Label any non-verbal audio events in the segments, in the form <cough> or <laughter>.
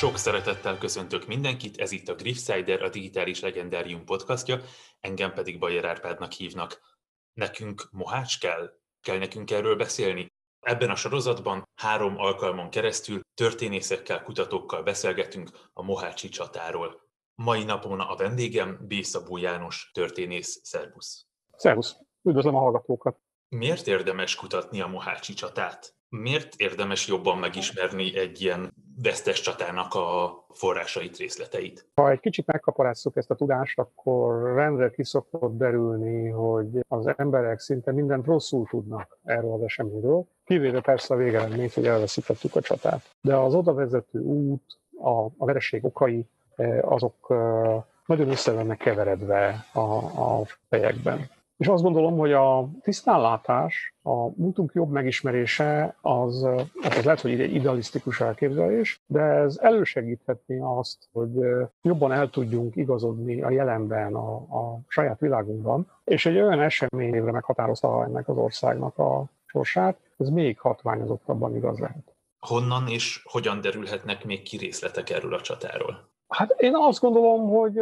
Sok szeretettel köszöntök mindenkit, ez itt a Griffsider, a Digitális Legendárium podcastja, engem pedig Bajer Árpádnak hívnak. Nekünk mohács kell? Kell nekünk erről beszélni? Ebben a sorozatban három alkalmon keresztül történészekkel, kutatókkal beszélgetünk a Mohácsi csatáról. Mai napon a vendégem B. Szabó János, történész. Szervusz! Szervusz! Üdvözlöm a hallgatókat! Miért érdemes kutatni a Mohácsi csatát? Miért érdemes jobban megismerni egy ilyen vesztes csatának a forrásait, részleteit? Ha egy kicsit megkaparásszuk ezt a tudást, akkor rendre ki szokott derülni, hogy az emberek szinte mindent rosszul tudnak erről az eseményről, kivéve persze a végeredményt, hogy elveszítettük a csatát. De az oda vezető út, a, a vereség okai, eh, azok eh, nagyon össze vannak keveredve a, a fejekben. És azt gondolom, hogy a tisztánlátás, a múltunk jobb megismerése, az, hát az lehet, hogy egy idealisztikus elképzelés, de ez elősegíthetné azt, hogy jobban el tudjunk igazodni a jelenben, a, a saját világunkban, és egy olyan eseményre meghatározta ennek az országnak a sorsát, ez még hatványozottabban igaz lehet. Honnan és hogyan derülhetnek még ki részletek erről a csatáról? Hát én azt gondolom, hogy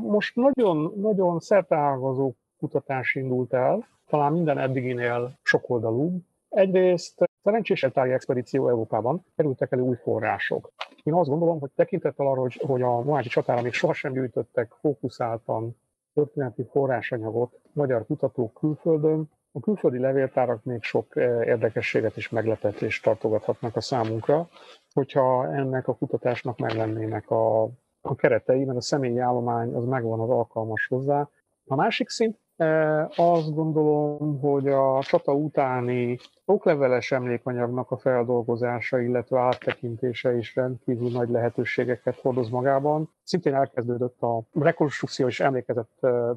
most nagyon, nagyon szerteágazó kutatás indult el, talán minden eddiginél sokoldalú. Egyrészt szerencsés eltári expedíció Európában kerültek elő új források. Én azt gondolom, hogy tekintettel arra, hogy, a Mohácsi csatára még sohasem gyűjtöttek fókuszáltan történeti forrásanyagot magyar kutatók külföldön, a külföldi levéltárak még sok eh, érdekességet és meglepetést tartogathatnak a számunkra, hogyha ennek a kutatásnak meglennének a, a keretei, mert a személyi állomány az megvan az alkalmas hozzá. A másik szint azt gondolom, hogy a csata utáni okleveles emlékanyagnak a feldolgozása, illetve áttekintése is rendkívül nagy lehetőségeket hordoz magában. Szintén elkezdődött a Rekonstrukció és Emlékezet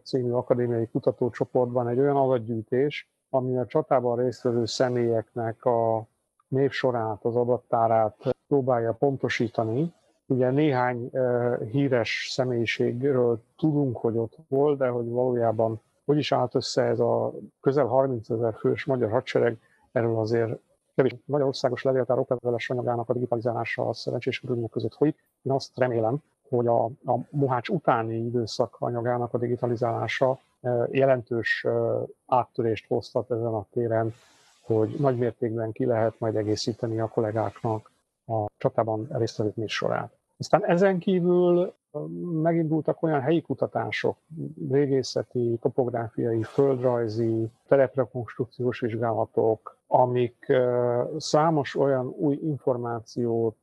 című akadémiai kutatócsoportban egy olyan adatgyűjtés, ami a csatában résztvevő személyeknek a névsorát, az adattárát próbálja pontosítani. Ugye néhány híres személyiségről tudunk, hogy ott volt, de hogy valójában hogy is állt össze ez a közel 30 ezer fős magyar hadsereg, erről azért kevés Magyarországos levéltár okleveles anyagának a digitalizálása a szerencsés körülmények között folyik. Én azt remélem, hogy a, a Mohács utáni időszak anyagának a digitalizálása eh, jelentős eh, áttörést hoztat ezen a téren, hogy nagy mértékben ki lehet majd egészíteni a kollégáknak a csatában résztvevők sorát. Aztán ezen kívül megindultak olyan helyi kutatások, régészeti, topográfiai, földrajzi, teleprekonstrukciós vizsgálatok, amik számos olyan új információt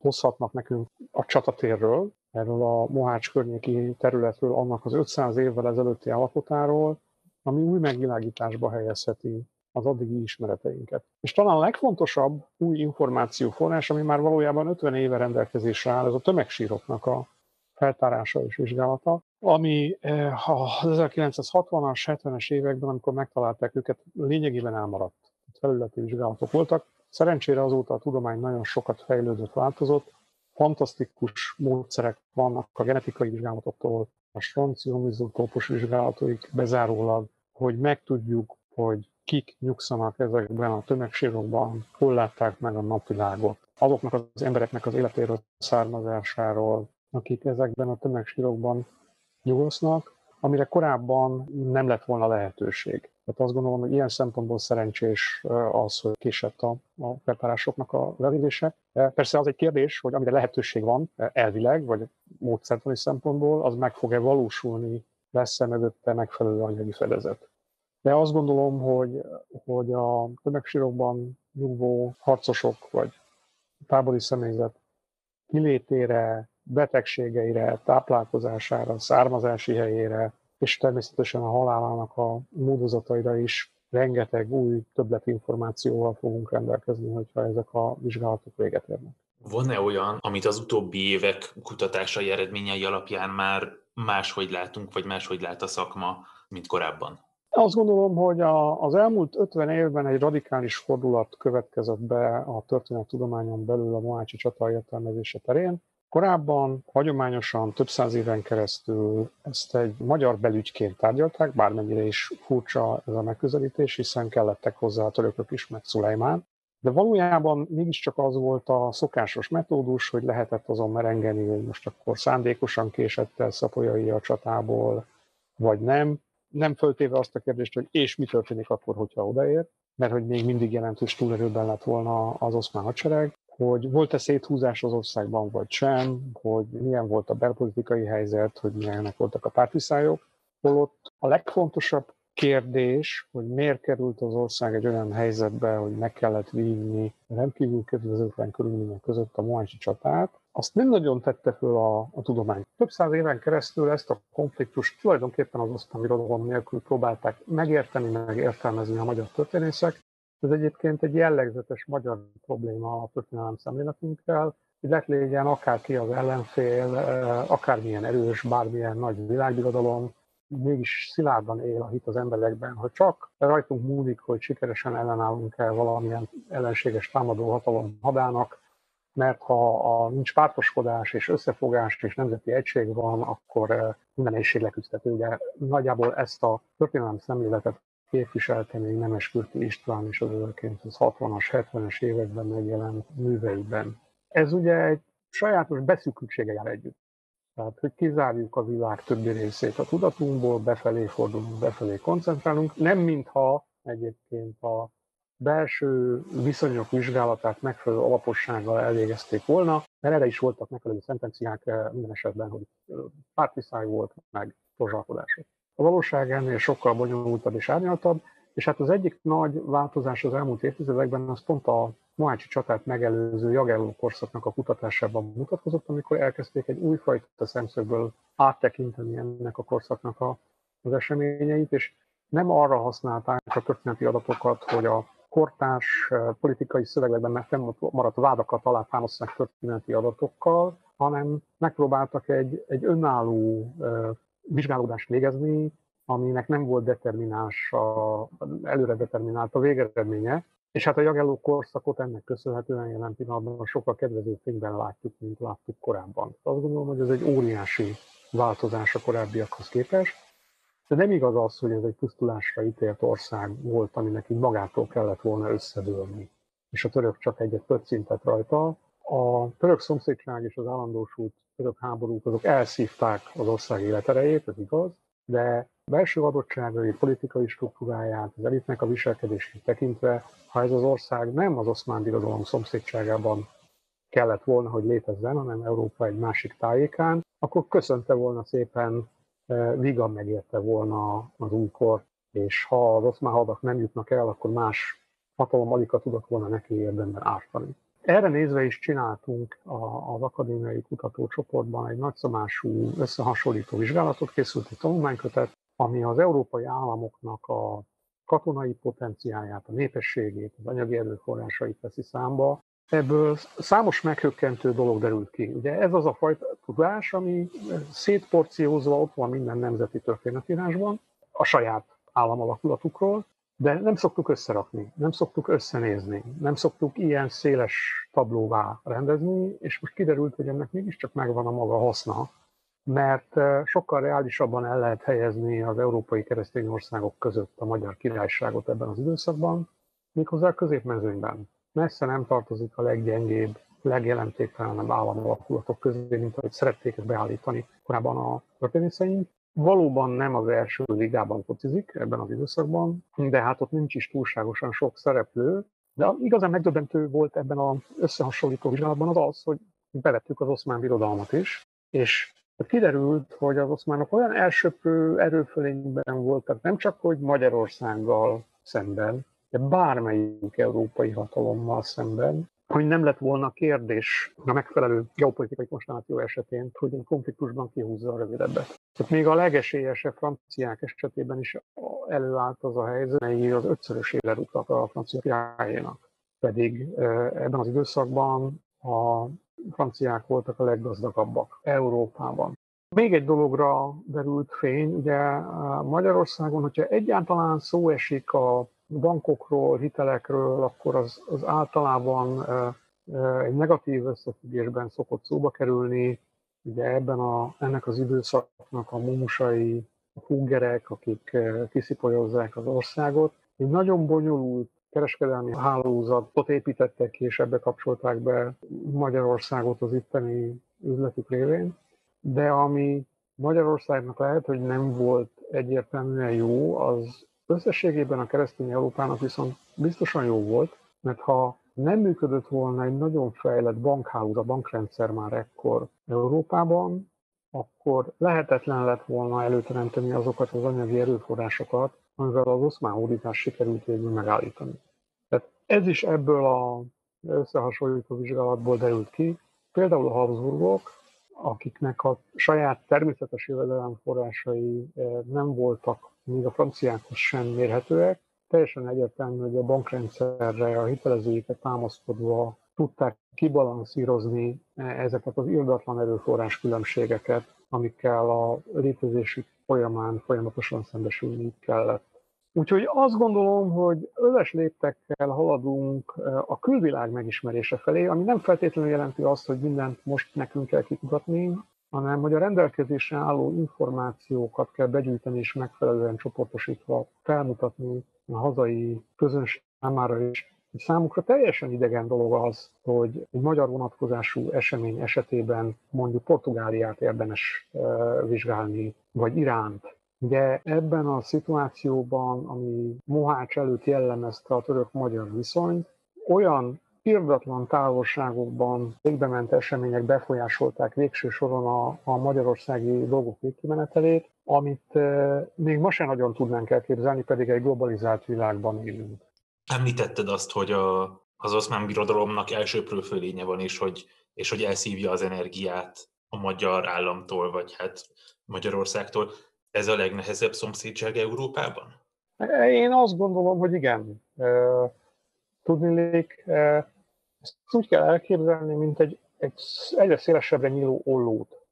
hozhatnak nekünk a csatatérről, erről a Mohács környéki területről, annak az 500 évvel ezelőtti állapotáról, ami új megvilágításba helyezheti az addigi ismereteinket. És talán a legfontosabb új információforrás, ami már valójában 50 éve rendelkezésre áll, ez a tömegsíroknak a feltárása és vizsgálata, ami eh, az 1960-as, 70-es években, amikor megtalálták őket, lényegében elmaradt. Felületi vizsgálatok voltak. Szerencsére azóta a tudomány nagyon sokat fejlődött, változott. Fantasztikus módszerek vannak a genetikai vizsgálatoktól, a stronciumizótópos vizsgálatoik bezárólag, hogy megtudjuk, hogy kik nyugszanak ezekben a tömegsírokban, hol látták meg a napvilágot, azoknak az embereknek az életéről, származásáról, akik ezekben a tömegsírokban nyugosznak, amire korábban nem lett volna lehetőség. Tehát azt gondolom, hogy ilyen szempontból szerencsés az, hogy késett a, a feltárásoknak a levélése. Persze az egy kérdés, hogy amire lehetőség van elvileg, vagy módszertani szempontból, az meg fog-e valósulni, lesz-e mögötte megfelelő anyagi fedezet. De azt gondolom, hogy, hogy a tömegsírokban nyugvó harcosok vagy tábori személyzet kilétére, betegségeire, táplálkozására, származási helyére, és természetesen a halálának a módozataira is rengeteg új többletinformációval fogunk rendelkezni, hogyha ezek a vizsgálatok véget érnek. Van-e olyan, amit az utóbbi évek kutatásai eredményei alapján már máshogy látunk, vagy máshogy lát a szakma, mint korábban? Azt gondolom, hogy a, az elmúlt 50 évben egy radikális fordulat következett be a történettudományon belül a Mohácsi csata értelmezése terén. Korábban hagyományosan több száz éven keresztül ezt egy magyar belügyként tárgyalták, bármennyire is furcsa ez a megközelítés, hiszen kellettek hozzá a törökök is, meg Szulajmán. De valójában mégiscsak az volt a szokásos metódus, hogy lehetett azon merengeni, hogy most akkor szándékosan késett el szapolyai a csatából, vagy nem. Nem föltéve azt a kérdést, hogy és mi történik akkor, hogyha odaér, mert hogy még mindig jelentős túlerőben lett volna az oszmán hadsereg, hogy volt-e széthúzás az országban, vagy sem, hogy milyen volt a belpolitikai helyzet, hogy milyenek voltak a pártviszályok, holott a legfontosabb kérdés, hogy miért került az ország egy olyan helyzetbe, hogy meg kellett vívni rendkívül kedvezőtlen körülmények között a Mohácsi csatát, azt nem nagyon tette föl a, a tudomány. Több száz éven keresztül ezt a konfliktust tulajdonképpen az osztán irodalom nélkül próbálták megérteni, meg értelmezni a magyar történészek. Ez egyébként egy jellegzetes magyar probléma a történelem szemléletünkkel, hogy lett legyen akárki az ellenfél, eh, akármilyen erős, bármilyen nagy világbirodalom, mégis szilárdan él a hit az emberekben, hogy csak rajtunk múlik, hogy sikeresen ellenállunk-e valamilyen ellenséges támadó hatalom hadának, mert ha a, nincs pártoskodás és összefogás és nemzeti egység van, akkor eh, minden egység leküzdhető. Ugye nagyjából ezt a történelem szemléletet képviselte még Nemeskürti István is az 1960-as, 70-es években megjelent műveiben. Ez ugye egy sajátos beszűkültsége jár együtt. Tehát, hogy kizárjuk a világ többi részét a tudatunkból, befelé fordulunk, befelé koncentrálunk, nem mintha egyébként a belső viszonyok vizsgálatát megfelelő alapossággal elvégezték volna, mert erre is voltak megfelelő szentenciák minden esetben, hogy pártviszály volt, meg torzsalkodások. A valóság ennél sokkal bonyolultabb és árnyaltabb, és hát az egyik nagy változás az elmúlt évtizedekben az pont a Mohácsi csatát megelőző Jagelló korszaknak a kutatásában mutatkozott, amikor elkezdték egy újfajta szemszögből áttekinteni ennek a korszaknak a, az eseményeit, és nem arra használták a történeti adatokat, hogy a kortárs eh, politikai szövegekben maradt vádakat alátámasztják történeti adatokkal, hanem megpróbáltak egy, egy önálló eh, vizsgálódást végezni, aminek nem volt determináns, a, előre determinált a végeredménye, és hát a Jagelló korszakot ennek köszönhetően jelen pillanatban sokkal kedvező fényben látjuk, mint láttuk korábban. Azt gondolom, hogy ez egy óriási változás a korábbiakhoz képest, de nem igaz az, hogy ez egy pusztulásra ítélt ország volt, aminek így magától kellett volna összedőlni. És a török csak egyet szintet rajta. A török szomszédság és az állandósult török háborúk azok elszívták az ország életerejét, ez igaz, de belső adottságai, politikai struktúráját, az elitnek a viselkedését tekintve, ha ez az ország nem az oszmán birodalom szomszédságában kellett volna, hogy létezzen, hanem Európa egy másik tájékán, akkor köszönte volna szépen, e, vigan megérte volna az újkor, és ha az oszmán hadak nem jutnak el, akkor más hatalom alika tudott volna neki érdemben ártani. Erre nézve is csináltunk az akadémiai kutatócsoportban egy nagyszabású összehasonlító vizsgálatot, készült egy tanulmánykötet, ami az európai államoknak a katonai potenciáját, a népességét, az anyagi erőforrásait veszi számba. Ebből számos meghökkentő dolog derült ki. Ugye ez az a fajta tudás, ami szétporciózva ott van minden nemzeti történetírásban, a saját államalakulatukról, de nem szoktuk összerakni, nem szoktuk összenézni, nem szoktuk ilyen széles tablóvá rendezni, és most kiderült, hogy ennek mégiscsak megvan a maga haszna, mert sokkal reálisabban el lehet helyezni az európai keresztény országok között a magyar királyságot ebben az időszakban, méghozzá a középmezőnyben. Messze nem tartozik a leggyengébb, legjelentéktelenebb államalakulat közé, mint ahogy szerették beállítani korábban a történészeink. Valóban nem az első ligában focizik ebben az időszakban, de hát ott nincs is túlságosan sok szereplő. De igazán megdöbbentő volt ebben az összehasonlító vizsgálatban az az, hogy bevettük az oszmán birodalmat is, és kiderült, hogy az oszmánok olyan elsőprő erőfölényben voltak, nem csak hogy Magyarországgal szemben, de bármelyik európai hatalommal szemben, hogy nem lett volna kérdés a megfelelő geopolitikai konstelláció esetén, hogy a konfliktusban kihúzza a rövidebbet. Tehát még a legesélyesebb franciák esetében is előállt az a helyzet, mely az ötszörösére rúgtak a francia királyénak. Pedig ebben az időszakban a franciák voltak a leggazdagabbak Európában. Még egy dologra derült fény, ugye Magyarországon, hogyha egyáltalán szó esik a bankokról, hitelekről, akkor az, az általában egy negatív összefüggésben szokott szóba kerülni. Ugye ebben a, ennek az időszaknak a mumusai, a fúgerek, akik kiszipolyozzák az országot. Egy nagyon bonyolult kereskedelmi hálózatot építettek ki, és ebbe kapcsolták be Magyarországot az itteni üzletük révén. De ami Magyarországnak lehet, hogy nem volt egyértelműen jó, az összességében a keresztény Európának viszont biztosan jó volt, mert ha nem működött volna egy nagyon fejlett bankhálózat, bankrendszer már ekkor Európában, akkor lehetetlen lett volna előteremteni azokat az anyagi erőforrásokat, amivel az oszmán hódítás sikerült végül megállítani. Tehát ez is ebből a összehasonlító vizsgálatból derült ki. Például a Habsburgok, akiknek a saját természetes jövedelem forrásai eh, nem voltak még a franciákhoz sem mérhetőek, teljesen egyértelmű, hogy a bankrendszerre, a hitelezőiket támaszkodva tudták kibalanszírozni ezeket az irdatlan erőforrás különbségeket, amikkel a létezésük folyamán folyamatosan szembesülni kellett. Úgyhogy azt gondolom, hogy öles léptekkel haladunk a külvilág megismerése felé, ami nem feltétlenül jelenti azt, hogy mindent most nekünk kell kikutatni, hanem hogy a rendelkezésre álló információkat kell begyűjteni és megfelelően csoportosítva felmutatni a hazai közönség számára is. Számukra teljesen idegen dolog az, hogy egy magyar vonatkozású esemény esetében mondjuk Portugáliát érdemes vizsgálni, vagy Iránt. De ebben a szituációban, ami Mohács előtt jellemezte a török-magyar viszonyt, olyan irdatlan távolságokban végbement események befolyásolták végső soron a, a magyarországi dolgok végkimenetelét, amit e, még ma sem nagyon tudnánk elképzelni, pedig egy globalizált világban élünk. Említetted azt, hogy a, az oszmán birodalomnak elsőprő fölénye van, és hogy, és hogy elszívja az energiát a magyar államtól, vagy hát Magyarországtól. Ez a legnehezebb szomszédság Európában? Én azt gondolom, hogy igen. Tudnilék, ezt úgy kell elképzelni, mint egy, egy egyre szélesebbre nyíló ollót.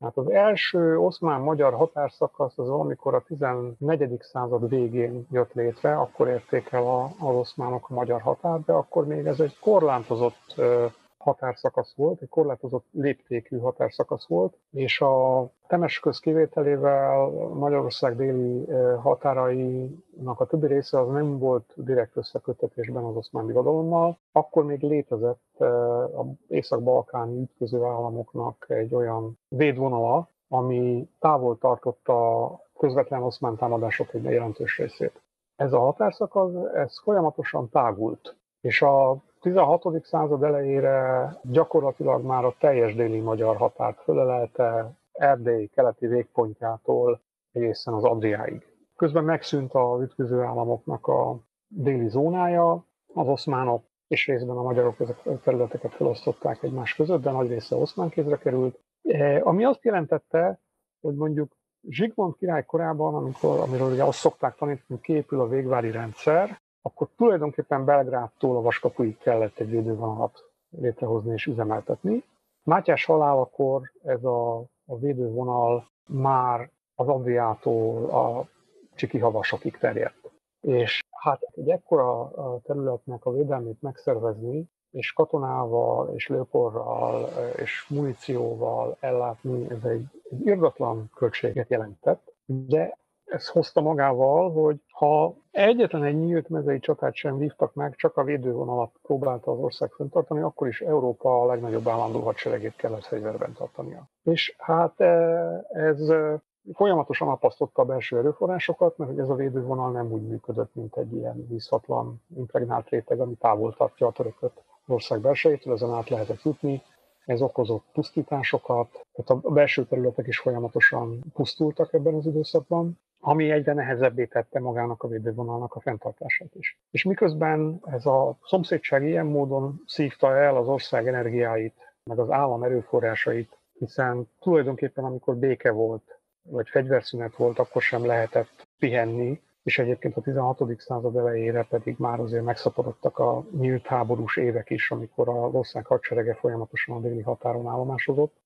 Hát az első oszmán-magyar határszakasz az amikor a 14. század végén jött létre, akkor érték el az oszmánok a magyar határ, de akkor még ez egy korlátozott határszakasz volt, egy korlátozott léptékű határszakasz volt, és a Temesköz kivételével Magyarország déli határainak a többi része az nem volt direkt összekötetésben az oszmán birodalommal. Akkor még létezett az észak-balkáni ütköző államoknak egy olyan védvonala, ami távol tartotta a közvetlen oszmán támadások egy jelentős részét. Ez a határszakasz, ez folyamatosan tágult, és a 16. század elejére gyakorlatilag már a teljes déli magyar határt fölelelte Erdély keleti végpontjától egészen az Adriáig. Közben megszűnt a ütköző államoknak a déli zónája, az oszmánok és részben a magyarok ezek a területeket felosztották egymás között, de nagy része oszmán kézre került. E, ami azt jelentette, hogy mondjuk Zsigmond király korában, amikor, amiről ugye azt szokták tanítani, hogy képül a végvári rendszer, akkor tulajdonképpen Belgrádtól a Vaskapuig kellett egy védővonalat létrehozni és üzemeltetni. Mátyás halálakor ez a, a védővonal már az Adriától a Csiki havasokig terjedt. És hát egy ekkora területnek a védelmét megszervezni, és katonával, és lőporral, és munícióval ellátni, ez egy, egy irdatlan költséget jelentett, de ez hozta magával, hogy ha egyetlen egy nyílt mezei csatát sem vívtak meg, csak a védővonalat próbálta az ország fenntartani, akkor is Európa a legnagyobb állandó hadseregét kellett fegyverben tartania. És hát e, ez e, folyamatosan apasztotta a belső erőforrásokat, mert hogy ez a védővonal nem úgy működött, mint egy ilyen vízhatlan impregnált réteg, ami távol tartja a törököt az ország belsejétől, ezen át lehetett jutni, ez okozott pusztításokat, tehát a belső területek is folyamatosan pusztultak ebben az időszakban, ami egyre nehezebbé tette magának a védővonalnak a fenntartását is. És miközben ez a szomszédság ilyen módon szívta el az ország energiáit, meg az állam erőforrásait, hiszen tulajdonképpen amikor béke volt, vagy fegyverszünet volt, akkor sem lehetett pihenni, és egyébként a 16. század elejére pedig már azért megszaporodtak a nyílt háborús évek is, amikor a ország hadserege folyamatosan a déli határon állomásozott.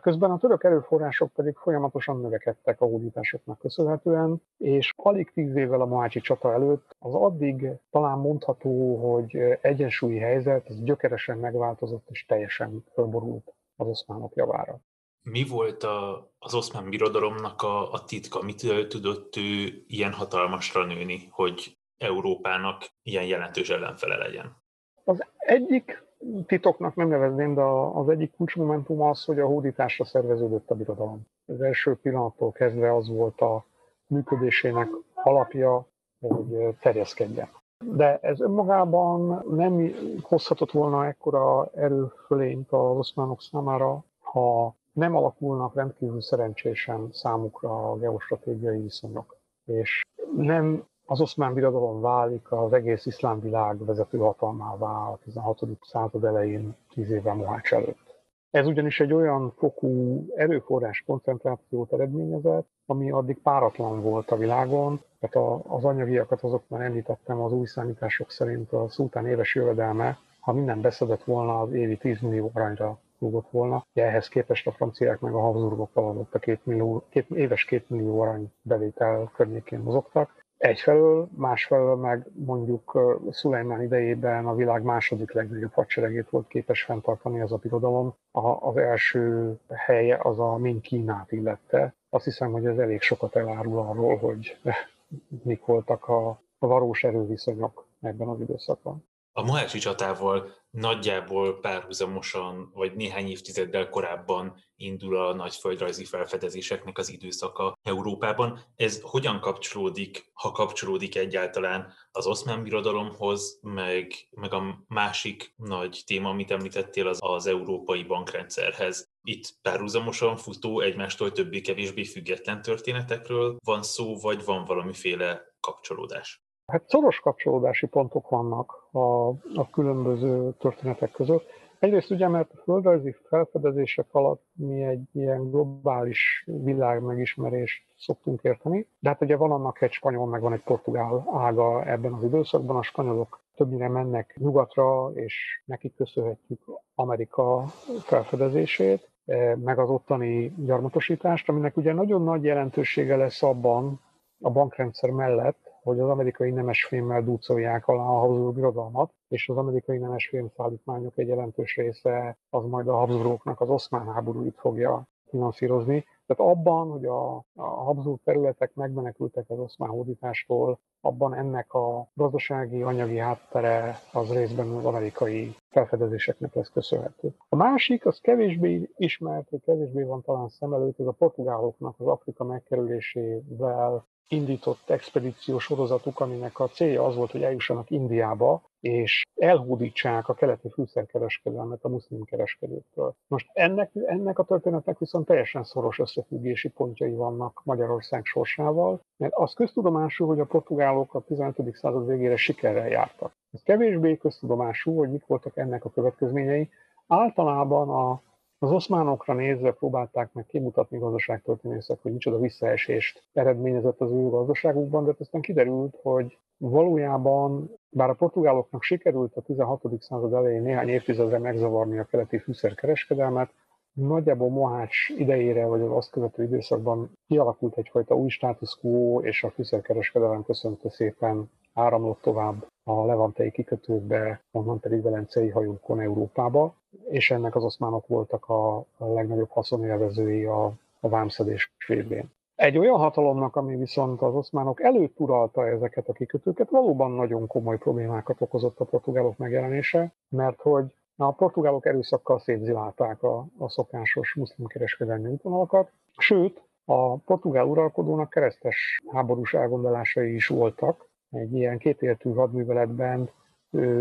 Közben a török erőforrások pedig folyamatosan növekedtek a hódításoknak köszönhetően, és alig tíz évvel a Mohácsi csata előtt az addig talán mondható, hogy egyensúlyi helyzet, ez gyökeresen megváltozott és teljesen fölborult az oszmánok javára. Mi volt a, az oszmán birodalomnak a, a titka? Mitől tudott ő ilyen hatalmasra nőni, hogy Európának ilyen jelentős ellenfele legyen? Az egyik titoknak nem nevezném, de az egyik kulcsmomentum az, hogy a hódításra szerveződött a birodalom. Az első pillanattól kezdve az volt a működésének alapja, hogy terjeszkedjen. De ez önmagában nem hozhatott volna ekkora erőfölényt az oszmánok számára, ha nem alakulnak rendkívül szerencsésen számukra a geostratégiai viszonyok. És nem az oszmán birodalom válik az egész iszlám világ vezető hatalmává a 16. század elején, tíz évvel Mohács előtt. Ez ugyanis egy olyan fokú erőforrás koncentrációt eredményezett, ami addig páratlan volt a világon. Tehát az anyagiakat azok már említettem, az új számítások szerint a szultán éves jövedelme, ha minden beszedett volna, az évi 10 millió aranyra rúgott volna. Ja, ehhez képest a franciák meg a Habsburgok alatt a két, millió, két éves két millió arany bevétel környékén mozogtak. Egyfelől, másfelől meg mondjuk Szulajmán idejében a világ második legnagyobb hadseregét volt képes fenntartani az a birodalom. A, az első helye az a Min Kínát illette. Azt hiszem, hogy ez elég sokat elárul arról, hogy <laughs> mik voltak a, a valós erőviszonyok ebben az időszakban. A Mohácsi csatával nagyjából párhuzamosan, vagy néhány évtizeddel korábban indul a nagy földrajzi felfedezéseknek az időszaka Európában. Ez hogyan kapcsolódik, ha kapcsolódik egyáltalán az oszmán birodalomhoz, meg, meg a másik nagy téma, amit említettél, az, az európai bankrendszerhez. Itt párhuzamosan futó, egymástól többé-kevésbé független történetekről van szó, vagy van valamiféle kapcsolódás? Hát szoros kapcsolódási pontok vannak a, a különböző történetek között. Egyrészt ugye, mert a földrajzi felfedezések alatt mi egy ilyen globális világ megismerést szoktunk érteni, de hát ugye van annak egy spanyol, meg van egy portugál ága ebben az időszakban. A spanyolok többnyire mennek nyugatra, és nekik köszönhetjük Amerika felfedezését, eh, meg az ottani gyarmatosítást, aminek ugye nagyon nagy jelentősége lesz abban a bankrendszer mellett, hogy az amerikai nemesfémmel dúcolják alá a Habsburg birodalmat, és az amerikai nemesfém szállítmányok egy jelentős része az majd a Habsburgoknak az oszmán háborúit fogja finanszírozni. Tehát abban, hogy a, a Habsburg területek megmenekültek az oszmán hódítástól, abban ennek a gazdasági, anyagi háttere az részben az amerikai felfedezéseknek lesz köszönhető. A másik, az kevésbé ismert, kevésbé van talán szem előtt, ez a portugáloknak az Afrika megkerülésével indított expedíció sorozatuk, aminek a célja az volt, hogy eljussanak Indiába, és elhódítsák a keleti fűszerkereskedelmet a muszlim kereskedőktől. Most ennek, ennek a történetnek viszont teljesen szoros összefüggési pontjai vannak Magyarország sorsával, mert az köztudomású, hogy a portugálok a 15. század végére sikerrel jártak. Ez kevésbé köztudomású, hogy mik voltak ennek a következményei. Általában a az oszmánokra nézve próbálták meg kimutatni gazdaságtörténészek, hogy micsoda visszaesést eredményezett az ő gazdaságukban, de aztán kiderült, hogy valójában, bár a portugáloknak sikerült a 16. század elején néhány évtizedre megzavarni a keleti fűszerkereskedelmet, nagyjából Mohács idejére, vagy az azt követő időszakban kialakult egyfajta új status quo, és a fűszerkereskedelem köszönte szépen áramlott tovább a levantei kikötőkbe, onnan pedig velencei hajókon Európába, és ennek az oszmánok voltak a, legnagyobb haszonélvezői a, a vámszedés révén. Egy olyan hatalomnak, ami viszont az oszmánok előtt uralta ezeket a kikötőket, valóban nagyon komoly problémákat okozott a portugálok megjelenése, mert hogy a portugálok erőszakkal szétzilálták a, a szokásos muszlim kereskedelmi útvonalakat, sőt, a portugál uralkodónak keresztes háborús elgondolásai is voltak, egy ilyen kétértű hadműveletben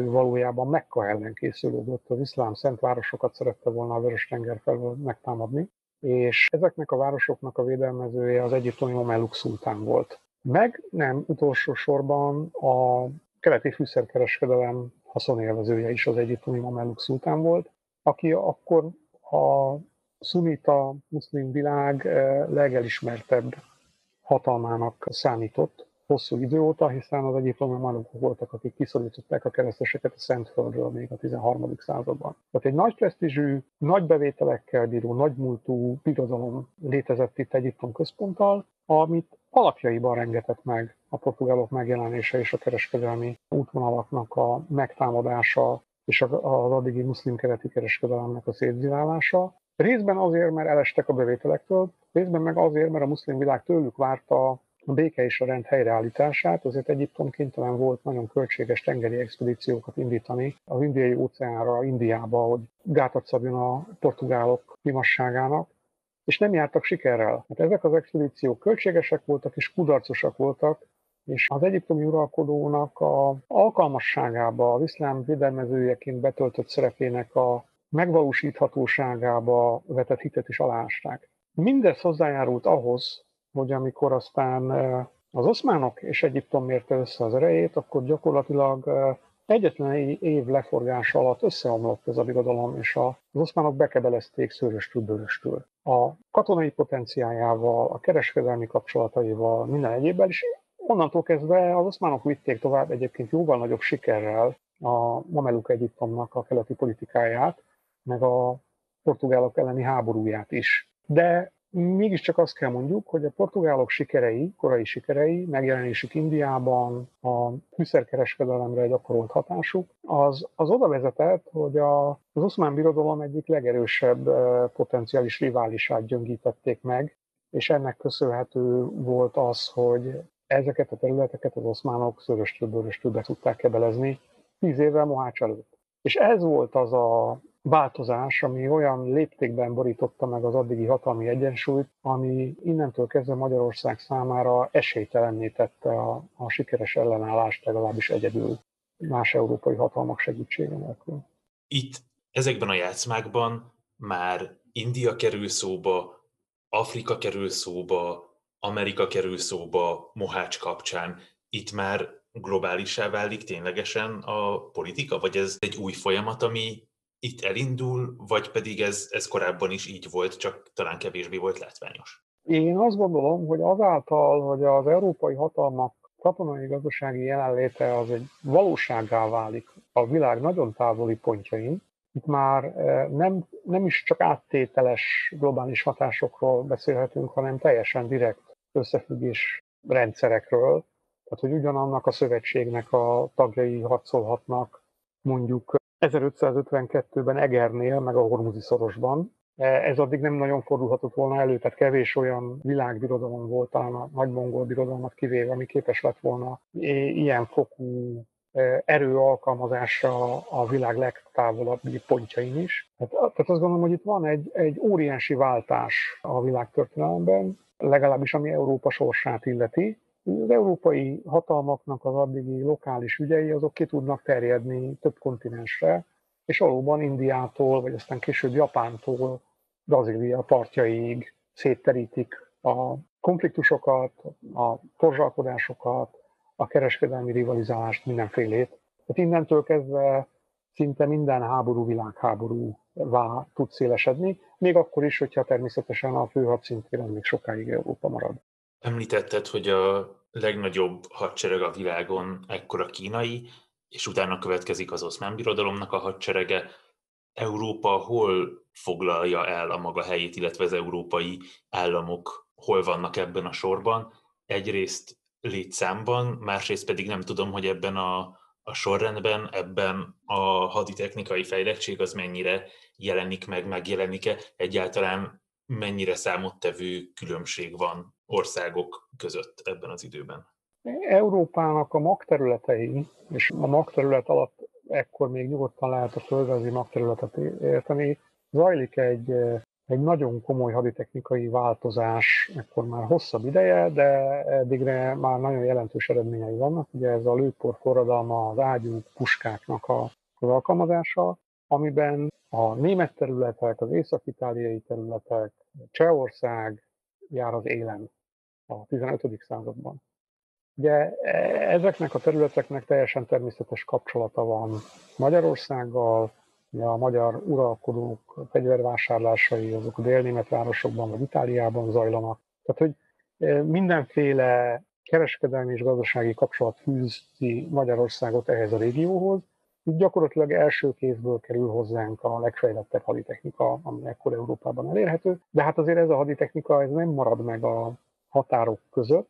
valójában Mekka ellen készülődött, az iszlám szent városokat szerette volna a Vörös-tenger felől megtámadni, és ezeknek a városoknak a védelmezője az egyiptomi Mameluk szultán volt. Meg nem utolsó sorban a keleti fűszerkereskedelem haszonélvezője is az egyiptomi Mameluk szultán volt, aki akkor a szunita muszlim világ legelismertebb hatalmának számított, hosszú idő óta, hiszen az egyiptomi voltak, akik kiszorították a kereszteseket a Szentföldről még a 13. században. Tehát egy nagy presztízsű, nagy bevételekkel bíró, nagy múltú birodalom létezett itt Egyiptom központtal, amit alapjaiban rengetett meg a portugálok megjelenése és a kereskedelmi útvonalaknak a megtámadása és az addigi muszlim keleti kereskedelemnek a szétzilálása. Részben azért, mert elestek a bevételektől, részben meg azért, mert a muszlim világ tőlük várta a béke és a rend helyreállítását, azért Egyiptom kénytelen volt nagyon költséges tengeri expedíciókat indítani az indiai óceánra, Indiába, hogy gátat szabjon a portugálok klimasságának, és nem jártak sikerrel. Hát ezek az expedíciók költségesek voltak és kudarcosak voltak, és az egyiptomi uralkodónak a alkalmasságába, az iszlám védelmezőjeként betöltött szerepének a megvalósíthatóságába vetett hitet is alásták. Mindez hozzájárult ahhoz, hogy amikor aztán az oszmánok és Egyiptom mérte össze az erejét, akkor gyakorlatilag egyetlen év leforgása alatt összeomlott ez a birodalom, és az oszmánok bekebelezték szőröstül bőröstül. A katonai potenciájával, a kereskedelmi kapcsolataival, minden egyébben, és onnantól kezdve az oszmánok vitték tovább egyébként jóval nagyobb sikerrel a Mameluk Egyiptomnak a keleti politikáját, meg a portugálok elleni háborúját is. De mégiscsak azt kell mondjuk, hogy a portugálok sikerei, korai sikerei, megjelenésük Indiában, a fűszerkereskedelemre gyakorolt hatásuk, az, az oda vezetett, hogy a, az oszmán birodalom egyik legerősebb potenciális riválisát gyöngítették meg, és ennek köszönhető volt az, hogy ezeket a területeket az oszmánok szöröstől-bőröstől be tudták kebelezni tíz évvel Mohács előtt. És ez volt az a változás, ami olyan léptékben borította meg az addigi hatalmi egyensúlyt, ami innentől kezdve Magyarország számára esélytelenné tette a, a sikeres ellenállást legalábbis egyedül más európai hatalmak segítsége nélkül. Itt ezekben a játszmákban már India kerül szóba, Afrika kerül szóba, Amerika kerül szóba Mohács kapcsán. Itt már globálisá válik ténylegesen a politika, vagy ez egy új folyamat, ami itt elindul, vagy pedig ez, ez korábban is így volt, csak talán kevésbé volt látványos? Én azt gondolom, hogy azáltal, hogy az európai hatalmak katonai gazdasági jelenléte az egy valóságá válik a világ nagyon távoli pontjain, itt már eh, nem, nem is csak áttételes globális hatásokról beszélhetünk, hanem teljesen direkt összefüggés rendszerekről, tehát hogy ugyanannak a szövetségnek a tagjai harcolhatnak mondjuk 1552-ben Egernél, meg a Hormuzi szorosban. E, ez addig nem nagyon fordulhatott volna elő, tehát kevés olyan világbirodalom volt, talán a nagy mongol birodalmat kivéve, ami képes lett volna ilyen fokú e, erő alkalmazásra a világ legtávolabbi pontjain is. Tehát, tehát azt gondolom, hogy itt van egy, egy óriási váltás a világtörténelemben, legalábbis ami Európa sorsát illeti, az európai hatalmaknak az addigi lokális ügyei azok ki tudnak terjedni több kontinensre, és valóban Indiától, vagy aztán később Japántól Brazília partjaiig szétterítik a konfliktusokat, a torzsalkodásokat, a kereskedelmi rivalizálást, mindenfélét. Tehát innentől kezdve szinte minden háború világháború vá tud szélesedni, még akkor is, hogyha természetesen a főhadszintéren még sokáig Európa marad. Említetted, hogy a legnagyobb hadsereg a világon ekkor a kínai, és utána következik az oszmán birodalomnak a hadserege. Európa hol foglalja el a maga helyét, illetve az európai államok hol vannak ebben a sorban? Egyrészt létszámban, másrészt pedig nem tudom, hogy ebben a, a sorrendben, ebben a haditechnikai fejlettség az mennyire jelenik meg, megjelenik-e, egyáltalán mennyire számottevő különbség van országok között ebben az időben? Európának a magterületei, és a magterület alatt ekkor még nyugodtan lehet a földrajzi magterületet érteni, zajlik egy, egy nagyon komoly haditechnikai változás, ekkor már hosszabb ideje, de eddigre már nagyon jelentős eredményei vannak. Ugye ez a lőpor forradalma, az ágyú puskáknak a, az alkalmazása, amiben a német területek, az észak-itáliai területek, Csehország jár az élen a 15. században. Ugye e, ezeknek a területeknek teljesen természetes kapcsolata van Magyarországgal, a magyar uralkodók fegyvervásárlásai azok a délnémet városokban vagy Itáliában zajlanak. Tehát, hogy e, mindenféle kereskedelmi és gazdasági kapcsolat fűzi Magyarországot ehhez a régióhoz, így gyakorlatilag első kézből kerül hozzánk a legfejlettebb haditechnika, ami ekkor Európában elérhető, de hát azért ez a haditechnika ez nem marad meg a határok között.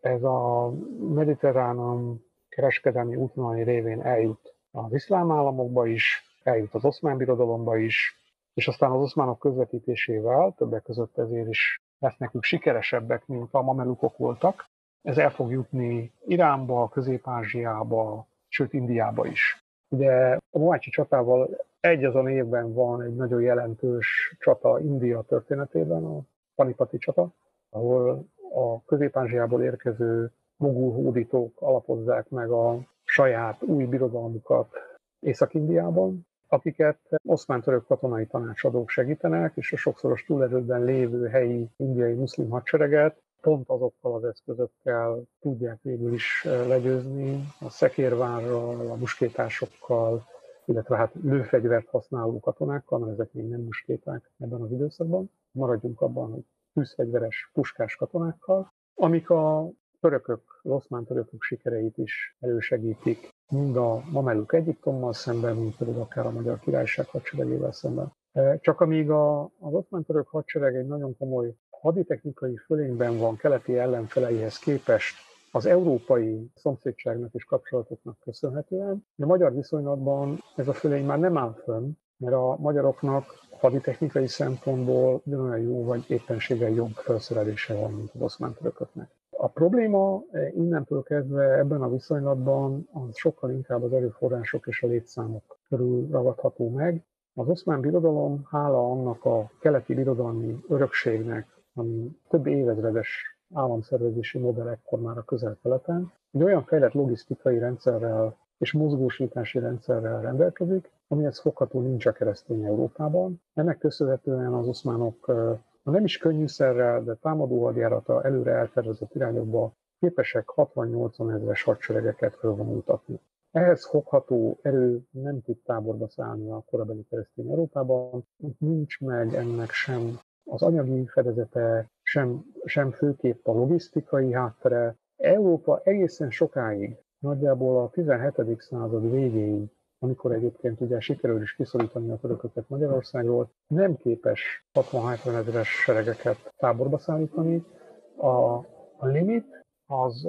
Ez a mediterránum kereskedelmi útvonali révén eljut az iszlám államokba is, eljut az oszmán birodalomba is, és aztán az oszmánok közvetítésével többek között ezért is lesznek ők sikeresebbek, mint a mamelukok voltak, ez el fog jutni Iránba, Közép-Ázsiába, sőt Indiába is. Ugye a Mohácsi csatával egy azon évben van egy nagyon jelentős csata India történetében, a Panipati csata, ahol a Közép-Ázsiából érkező mogul hódítók alapozzák meg a saját új birodalmukat Észak-Indiában, akiket oszmán-török katonai tanácsadók segítenek, és a sokszoros túlerőben lévő helyi indiai muszlim hadsereget pont azokkal az eszközökkel tudják végül is eh, legyőzni, a szekérvárral, a muskétásokkal, illetve hát lőfegyvert használó katonákkal, mert ezek még nem muskéták ebben az időszakban. Maradjunk abban, hogy tűzfegyveres, puskás katonákkal, amik a törökök, az oszmán törökök sikereit is elősegítik, mind a Mameluk Egyiptommal szemben, mind pedig akár a Magyar Királyság hadseregével szemben. E, csak amíg a, az oszmán török hadsereg egy nagyon komoly haditechnikai fölényben van keleti ellenfeleihez képest, az európai szomszédságnak és kapcsolatoknak köszönhetően, de magyar viszonylatban ez a fölény már nem áll fönn, mert a magyaroknak haditechnikai szempontból ugyanolyan jó vagy éppenséggel jobb felszerelése van, mint az oszmán törököknek. A probléma eh, innentől kezdve ebben a viszonylatban az sokkal inkább az erőforrások és a létszámok körül ragadható meg. Az oszmán birodalom, hála annak a keleti birodalmi örökségnek, ami több évezredes államszervezési modell ekkor már a közel-keleten, egy olyan fejlett logisztikai rendszerrel és mozgósítási rendszerrel rendelkezik, amihez fogható nincs a keresztény Európában. Ennek köszönhetően az oszmánok ha nem is könnyűszerrel, de támadó hadjárata előre eltervezett irányokba képesek 60-80 ezeres hadseregeket fölvonultatni. Ehhez fogható erő nem tud táborba szállni a korabeli keresztény Európában, nincs meg ennek sem az anyagi fedezete, sem, sem főképp a logisztikai háttere. Európa egészen sokáig, nagyjából a 17. század végéig amikor egyébként ugye sikerül is kiszorítani a törököket Magyarországról, nem képes 60-70 ezeres seregeket táborba szállítani. A, a limit az,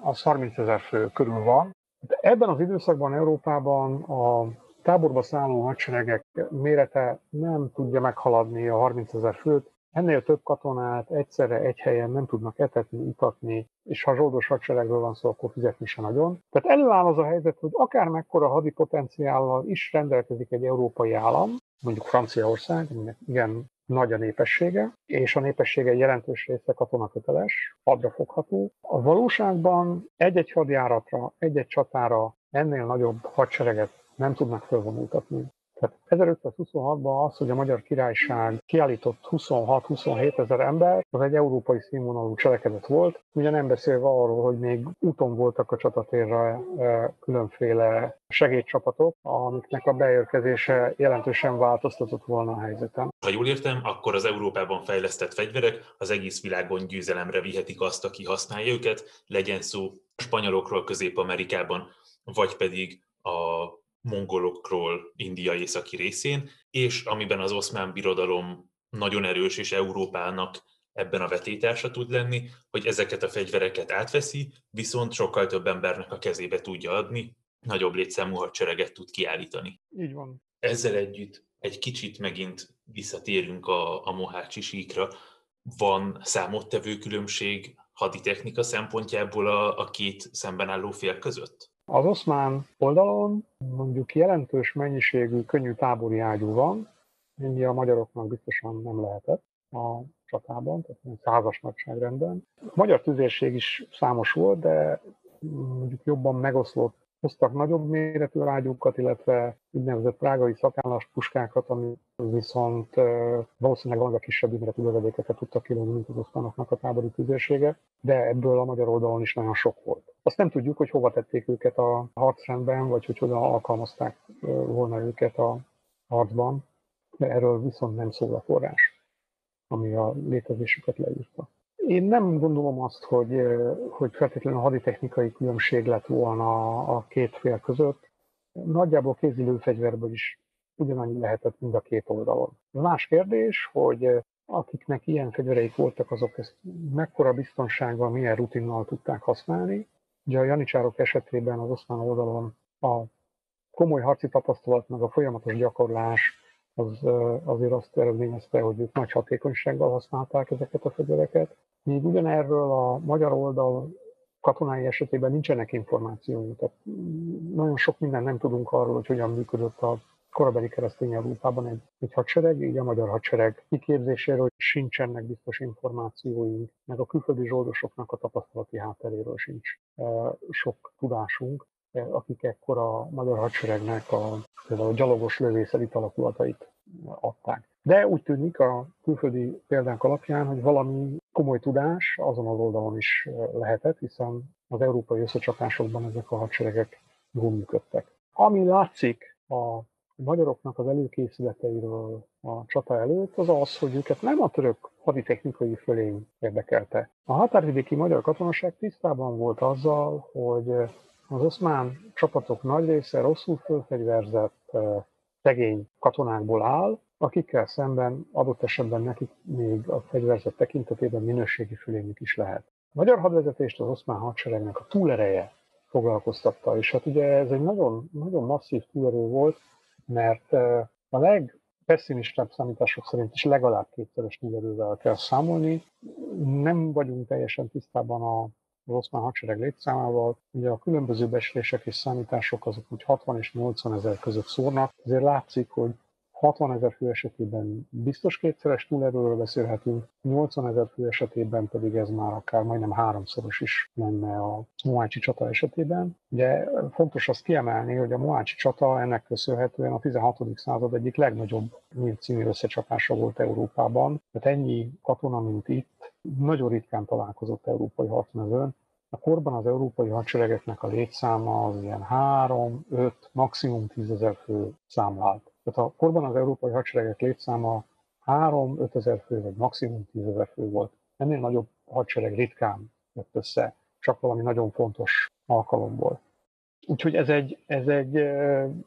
az 30 ezer fő körül van. De ebben az időszakban Európában a táborba szálló hadseregek mérete nem tudja meghaladni a 30 ezer főt, Ennél több katonát egyszerre egy helyen nem tudnak etetni, itatni, és ha zsoldos hadseregről van szó, akkor fizetni sem nagyon. Tehát előáll az a helyzet, hogy akár mekkora hadi potenciállal is rendelkezik egy európai állam, mondjuk Franciaország, aminek igen nagy a népessége, és a népessége jelentős része katonaköteles, hadra. A valóságban egy-egy hadjáratra, egy-egy csatára ennél nagyobb hadsereget nem tudnak felvonultatni. Tehát 1526-ban az, hogy a Magyar Királyság kiállított 26-27 ezer ember, az egy európai színvonalú cselekedet volt, ugye nem beszélve arról, hogy még úton voltak a csatatérre e, különféle segédcsapatok, amiknek a beérkezése jelentősen változtatott volna a helyzeten. Ha jól értem, akkor az Európában fejlesztett fegyverek az egész világon győzelemre vihetik azt, aki használja őket, legyen szó spanyolokról Közép-Amerikában, vagy pedig a mongolokról India északi részén, és amiben az oszmán birodalom nagyon erős, és Európának ebben a vetétársa tud lenni, hogy ezeket a fegyvereket átveszi, viszont sokkal több embernek a kezébe tudja adni, nagyobb létszámú hadsereget tud kiállítani. Így van. Ezzel együtt egy kicsit megint visszatérünk a, a Mohácsi síkra. Van számottevő különbség haditechnika szempontjából a, a két szemben álló fél között? Az oszmán oldalon mondjuk jelentős mennyiségű könnyű tábori ágyú van, ennyi a magyaroknak biztosan nem lehetett a csatában, tehát százas nagyságrendben. A magyar tüzérség is számos volt, de mondjuk jobban megoszlott hoztak nagyobb méretű rágyúkat, illetve úgynevezett prágai szakállas puskákat, ami viszont valószínűleg a kisebb méretű lövedékeket tudtak kilőni, mint az osztánoknak a tábori tüzérsége, de ebből a magyar oldalon is nagyon sok volt. Azt nem tudjuk, hogy hova tették őket a harcrendben, vagy hogy hogyan alkalmazták volna őket a harcban, de erről viszont nem szól a forrás, ami a létezésüket leírta. Én nem gondolom azt, hogy, hogy feltétlenül haditechnikai különbség lett volna a két fél között. Nagyjából kézilőfegyverből is ugyanannyi lehetett mind a két oldalon. Más kérdés, hogy akiknek ilyen fegyvereik voltak, azok ezt mekkora biztonsággal, milyen rutinnal tudták használni. Ugye a janicsárok esetében az oszmán oldalon a komoly harci tapasztalat, meg a folyamatos gyakorlás az azért azt eredményezte, hogy ők nagy hatékonysággal használták ezeket a fegyvereket. Míg ugyanerről a magyar oldal katonái esetében nincsenek információink. Tehát nagyon sok minden nem tudunk arról, hogy hogyan működött a korabeli keresztény Európában egy, egy hadsereg, így a magyar hadsereg kiképzéséről sincsenek biztos információink, meg a külföldi zsoldosoknak a tapasztalati hátteréről sincs e, sok tudásunk, akik ekkor a magyar hadseregnek a, például a gyalogos lövészet alakulatait adták. De úgy tűnik a külföldi példánk alapján, hogy valami komoly tudás azon az oldalon is lehetett, hiszen az európai összecsapásokban ezek a hadseregek jól működtek. Ami látszik a magyaroknak az előkészületeiről a csata előtt, az az, hogy őket nem a török haditechnikai fölény érdekelte. A határvidéki magyar katonaság tisztában volt azzal, hogy az oszmán csapatok nagy része rosszul fölfegyverzett szegény katonákból áll, akikkel szemben adott esetben nekik még a fegyverzet tekintetében minőségi fölényük is lehet. A magyar hadvezetést az oszmán hadseregnek a túlereje foglalkoztatta, és hát ugye ez egy nagyon, nagyon masszív túlerő volt, mert a legpesszimistább számítások szerint is legalább kétszeres túlerővel kell számolni. Nem vagyunk teljesen tisztában a az oszmán hadsereg létszámával. Ugye a különböző beszélések és számítások azok úgy 60 és 80 ezer között szórnak, ezért látszik, hogy 60 ezer fő esetében biztos kétszeres túlerőről beszélhetünk, 80 ezer fő esetében pedig ez már akár majdnem háromszoros is lenne a Moácsi csata esetében. Ugye fontos azt kiemelni, hogy a Moácsi csata ennek köszönhetően a 16. század egyik legnagyobb című összecsapása volt Európában. Tehát ennyi katona, mint itt, nagyon ritkán találkozott európai harcmezőn, a korban az európai hadseregeknek a létszáma az ilyen 3, 5, maximum 10 ezer fő számlált. Tehát a korban az európai hadseregek létszáma 3-5 ezer fő, vagy maximum 10 ezer fő volt. Ennél nagyobb hadsereg ritkán jött össze, csak valami nagyon fontos alkalomból. Úgyhogy ez egy, ez egy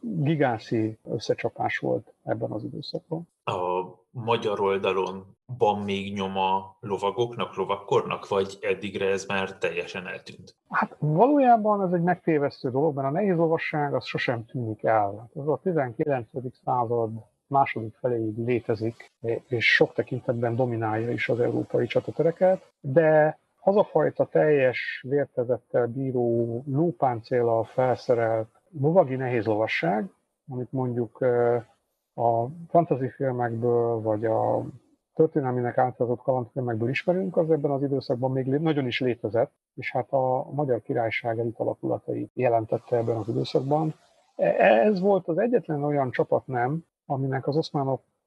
gigászi összecsapás volt ebben az időszakban. A magyar oldalon van még nyoma lovagoknak, lovakkornak, vagy eddigre ez már teljesen eltűnt? Hát valójában ez egy megtévesztő dolog, mert a nehéz lovasság az sosem tűnik el. Ez a 19. század második feléig létezik, és sok tekintetben dominálja is az európai csatatereket, de az a fajta teljes vértezettel bíró lópáncéllal felszerelt lovagi nehéz lovasság, amit mondjuk a fantasy filmekből, vagy a történelminek átadott kalandfilmekből ismerünk, az ebben az időszakban még nagyon is létezett, és hát a magyar királyság elit alakulatait jelentette ebben az időszakban. E, ez volt az egyetlen olyan csapat nem, aminek az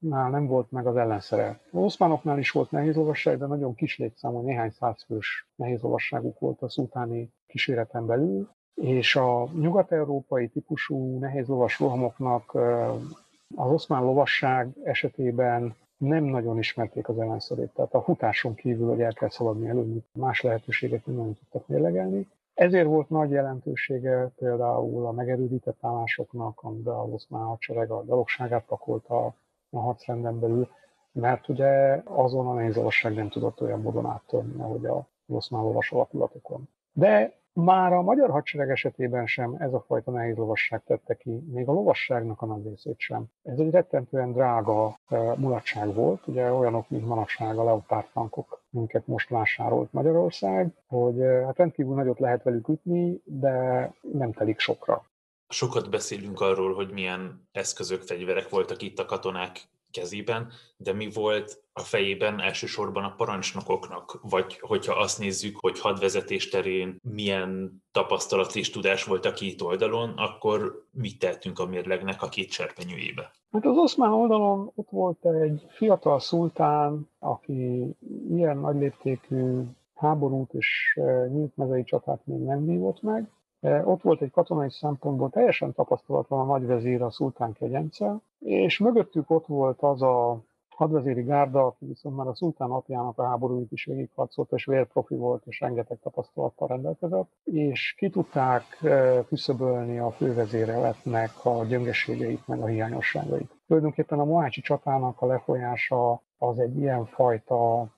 oszmánoknál nem volt meg az ellenszere. Az oszmánoknál is volt nehézlovasság, de nagyon kis létszámú, néhány százfős nehézlovasságuk volt a szutáni kíséreten belül, és a nyugat-európai típusú nehézlovas rohamoknak az oszmán lovasság esetében nem nagyon ismerték az ellenszerét, tehát a futáson kívül, hogy el kell szaladni előtt, más lehetőséget nem nagyon tudtak mérlegelni. Ezért volt nagy jelentősége például a megerődített állásoknak, amiben az oszmán hadsereg a dalogságát pakolta a hadrenden belül, mert ugye azon a nehéz nem tudott olyan módon áttörni, ahogy a oszmán lovas alakulatokon. De már a magyar hadsereg esetében sem ez a fajta nehéz lovasság tette ki, még a lovasságnak a nagy részét sem. Ez egy rettentően drága e, mulatság volt, ugye olyanok, mint manapság a leopárd tankok, minket most vásárolt Magyarország, hogy e, hát rendkívül nagyot lehet velük ütni, de nem telik sokra. Sokat beszélünk arról, hogy milyen eszközök, fegyverek voltak itt a katonák kezében, de mi volt a fejében elsősorban a parancsnokoknak, vagy hogyha azt nézzük, hogy hadvezetés terén milyen tapasztalat és tudás volt a két oldalon, akkor mit tettünk a mérlegnek a két serpenyőjébe? Hát az oszmán oldalon ott volt egy fiatal szultán, aki ilyen nagyléptékű háborút és eh, nyílt mezei csatát még nem vívott meg, ott volt egy katonai szempontból teljesen tapasztalatlan a nagyvezér, a szultán kegyence, és mögöttük ott volt az a hadvezéri gárda, aki viszont már a szultán apjának a háborúit is végigharcolt, és vérprofi volt, és rengeteg tapasztalattal rendelkezett, és ki tudták e, küszöbölni a fővezéreletnek a gyöngeségeit, meg a hiányosságait. Tulajdonképpen a Mohácsi csatának a lefolyása az egy ilyen fajta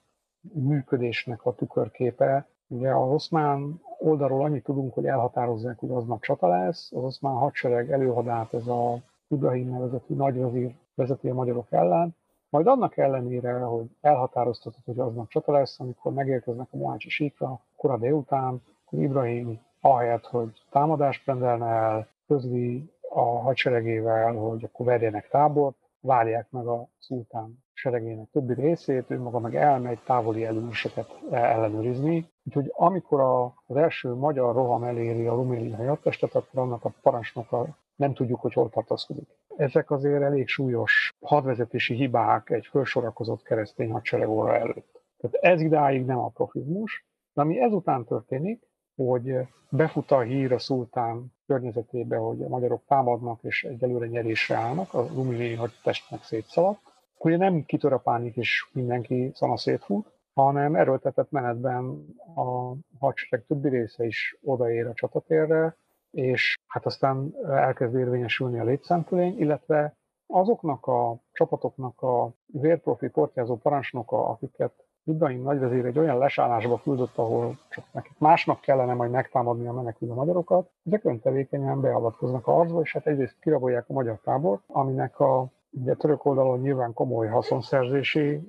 működésnek a tükörképe. Ugye az oszmán oldalról annyit tudunk, hogy elhatározzák, hogy aznap csata lesz, az már hadsereg előhadát ez a Ibrahim nevezetű nagyvezír vezeti a magyarok ellen, majd annak ellenére, hogy elhatároztatott, hogy aznap csata lesz, amikor megérkeznek a Mohácsi síkra, kora délután, Ibrahim ahelyett, hogy támadást rendelne el, közli a hadseregével, hogy akkor verjenek tábort, várják meg a szultán seregének többi részét, ő maga meg elmegy távoli előnyöseket ellenőrizni. Úgyhogy amikor az első magyar roham eléri a ruméliai hadtestet, akkor annak a parancsnoka nem tudjuk, hogy hol tartozkodik. Ezek azért elég súlyos hadvezetési hibák egy felsorakozott keresztény hadsereg óra előtt. Tehát ez idáig nem a profizmus, de ami ezután történik, hogy befut a hír a szultán környezetébe, hogy a magyarok támadnak és egyelőre nyerésre állnak, a rumini hadtestnek szétszaladt, hogy nem kitör a pánik és mindenki szana szétfut, hanem erőltetett menetben a hadsereg többi része is odaér a csatatérre, és hát aztán elkezd érvényesülni a létszámtölény, illetve azoknak a csapatoknak a vérprofi portyázó parancsnoka, akiket Ibrahim nagyvezér egy olyan lesállásba küldött, ahol csak nekik másnak kellene majd megtámadni a menekülő magyarokat, ezek öntevékenyen beavatkoznak a harcba, és hát egyrészt kirabolják a magyar tábort, aminek a ugye, török oldalon nyilván komoly haszonszerzési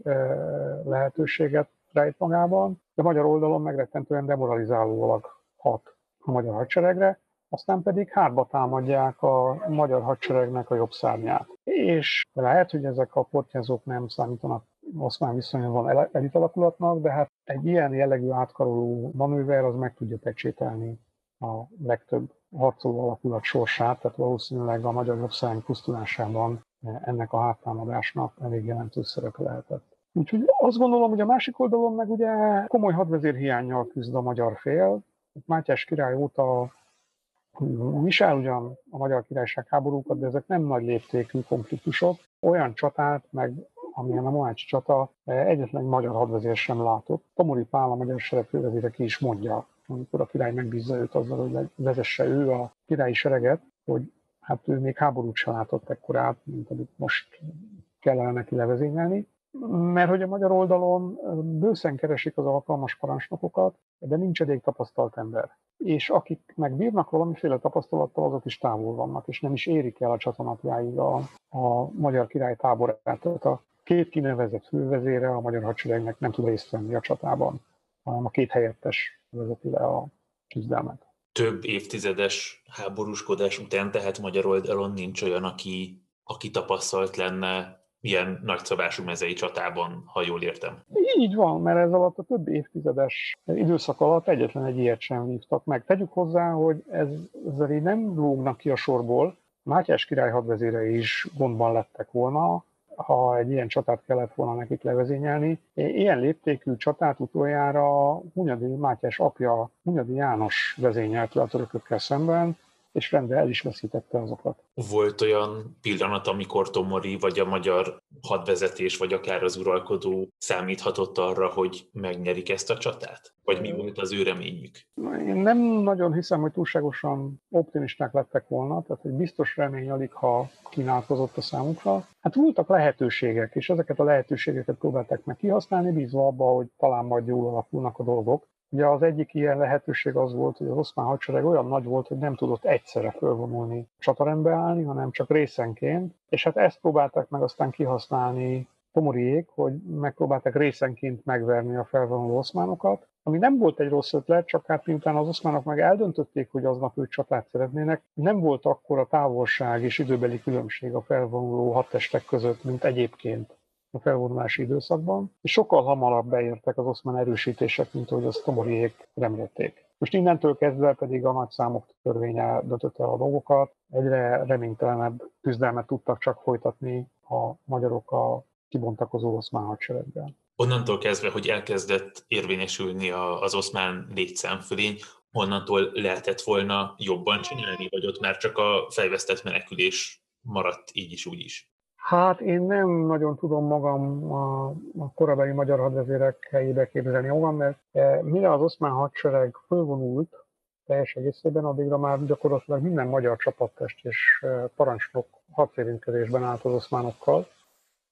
lehetőséget rejt magában, de magyar oldalon megrettentően demoralizálólag hat a magyar hadseregre, aztán pedig hátba támadják a magyar hadseregnek a jobb szárnyát. És lehet, hogy ezek a portyázók nem számítanak oszmán viszonyban elitalakulatnak, de hát egy ilyen jellegű átkaroló manőver az meg tudja pecsételni a legtöbb harcoló alakulat sorsát, tehát valószínűleg a magyar jobbszány pusztulásában ennek a háttámadásnak elég jelentős szerepe lehetett. Úgyhogy azt gondolom, hogy a másik oldalon meg ugye komoly hadvezérhiányjal küzd a magyar fél. Mátyás király óta visel ugyan a magyar királyság háborúkat, de ezek nem nagy léptékű konfliktusok. Olyan csatát, meg amilyen a Mohácsi csata egyetlen magyar hadvezér sem látott. Tomori Pál, a magyar sereg fővezére ki is mondja, amikor a király megbízza őt azzal, hogy vezesse ő a királyi sereget, hogy hát ő még háborút sem látott ekkorát, mint amit most kellene neki levezényelni, mert hogy a magyar oldalon bőszen keresik az alkalmas parancsnokokat, de nincs elég tapasztalt ember. És akik meg bírnak valamiféle tapasztalattal, azok is távol vannak, és nem is érik el a csatanapjáig a, a magyar király táborát. Tehát a két kinevezett fővezére a magyar hadseregnek nem tud részt venni a csatában, hanem a két helyettes vezeti le a küzdelmet. Több évtizedes háborúskodás után, tehát magyar oldalon nincs olyan, aki, aki tapasztalt lenne ilyen nagyszabású mezei csatában, ha jól értem. Így van, mert ez alatt a több évtizedes időszak alatt egyetlen egy ilyet sem vívtak meg. Tegyük hozzá, hogy ez, ezzel nem lógnak ki a sorból. Mátyás király hadvezére is gondban lettek volna, ha egy ilyen csatát kellett volna nekik levezényelni. Ilyen léptékű csatát utoljára Hunyadi Mátyás apja, Hunyadi János vezényelt le a törökökkel szemben, és rendre el is veszítette azokat. Volt olyan pillanat, amikor Tomori, vagy a magyar hadvezetés, vagy akár az uralkodó számíthatott arra, hogy megnyerik ezt a csatát? Vagy mi volt az ő reményük? Én nem nagyon hiszem, hogy túlságosan optimisták lettek volna, tehát egy biztos remény alig, ha kínálkozott a számukra. Hát voltak lehetőségek, és ezeket a lehetőségeket próbálták meg kihasználni, bízva abba, hogy talán majd jól alakulnak a dolgok. Ugye az egyik ilyen lehetőség az volt, hogy az oszmán hadsereg olyan nagy volt, hogy nem tudott egyszerre fölvonulni csatarembe állni, hanem csak részenként, és hát ezt próbálták meg aztán kihasználni Tomoriék, hogy megpróbálták részenként megverni a felvonuló oszmánokat, ami nem volt egy rossz ötlet, csak hát miután az oszmánok meg eldöntötték, hogy aznap ők csatát szeretnének, nem volt akkor a távolság és időbeli különbség a felvonuló hadtestek között, mint egyébként a felvonulási időszakban, és sokkal hamarabb beértek az oszmán erősítések, mint ahogy azt Tomoriék remélték. Most innentől kezdve pedig a nagy számok törvénye döntötte a dolgokat, egyre reménytelenebb küzdelmet tudtak csak folytatni a magyarok a kibontakozó oszmán hadsereggel. Onnantól kezdve, hogy elkezdett érvényesülni az oszmán létszámfölény, onnantól lehetett volna jobban csinálni, vagy ott már csak a fejvesztett menekülés maradt így is, úgy is? Hát én nem nagyon tudom magam a, a korabeli magyar hadvezérek helyébe képzelni magam, mert e, mire az oszmán hadsereg fölvonult teljes egészében, addigra már gyakorlatilag minden magyar csapattest és e, parancsnok hadszérintkezésben állt az oszmánokkal,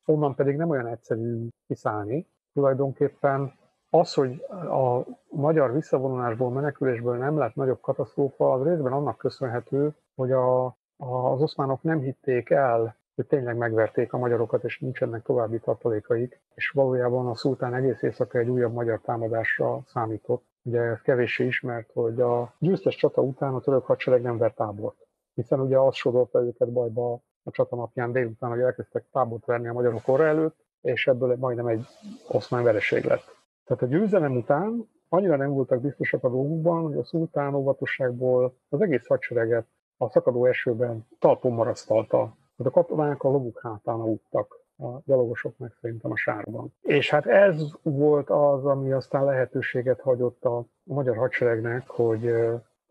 onnan pedig nem olyan egyszerű kiszállni. Tulajdonképpen az, hogy a magyar visszavonulásból, menekülésből nem lett nagyobb katasztrófa, az részben annak köszönhető, hogy a, az oszmánok nem hitték el hogy tényleg megverték a magyarokat, és nincsenek további tartalékaik, és valójában a szultán egész éjszaka egy újabb magyar támadásra számított, Ugye ez kevéssé ismert, hogy a győztes csata után a török hadsereg nem vert tábort, hiszen ugye az sodorta őket bajba a csata napján délután, hogy elkezdtek tábort verni a magyarok orra előtt, és ebből majdnem egy oszmán vereség lett. Tehát a győzelem után annyira nem voltak biztosak a dolgukban, hogy a szultán óvatosságból az egész hadsereget a szakadó esőben talpon marasztalta. Tehát a katonák a lovuk hátán aludtak a gyalogosok meg szerintem a sárban. És hát ez volt az, ami aztán lehetőséget hagyott a magyar hadseregnek, hogy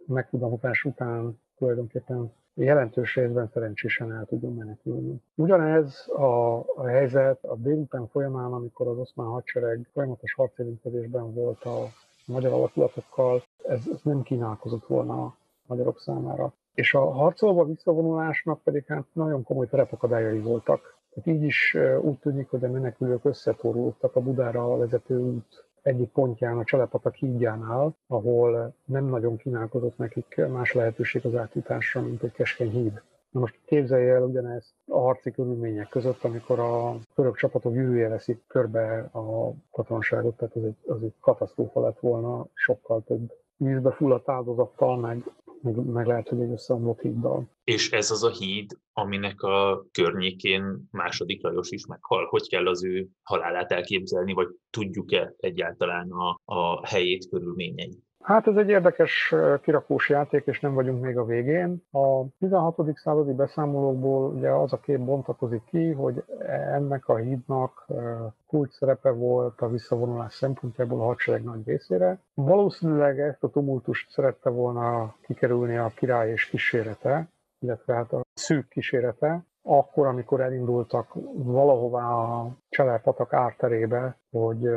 megtudamutás után tulajdonképpen jelentős részben szerencsésen el tudjon menekülni. Ugyanez a, a helyzet a délután folyamán, amikor az oszmán hadsereg folyamatos harcérintkezésben volt a magyar alakulatokkal, ez, ez nem kínálkozott volna a magyarok számára. És a harcolva visszavonulásnak pedig hát nagyon komoly terepakadályai voltak. Tehát így is úgy tűnik, hogy a menekülők összetorultak a Budára vezető út egyik pontján, a Cselepatak hídjánál, ahol nem nagyon kínálkozott nekik más lehetőség az átjutásra, mint egy keskeny híd. Na most képzelje el ugyanezt a harci körülmények között, amikor a török csapatok jövője veszik körbe a katonaságot, tehát az egy, az egy katasztrófa lett volna, sokkal több vízbe fulladt áldozattal, meg meg, meg lehet, hogy egy összeomlott híddal. És ez az a híd, aminek a környékén második Lajos is meghal. Hogy kell az ő halálát elképzelni, vagy tudjuk-e egyáltalán a, a helyét, körülményeit? Hát ez egy érdekes kirakós játék, és nem vagyunk még a végén. A 16. századi beszámolókból ugye az a kép bontakozik ki, hogy ennek a hídnak kulcs szerepe volt a visszavonulás szempontjából a hadsereg nagy részére. Valószínűleg ezt a tumultust szerette volna kikerülni a király és kísérete, illetve hát a szűk kísérete, akkor, amikor elindultak valahová a Cselerpatak árterébe, hogy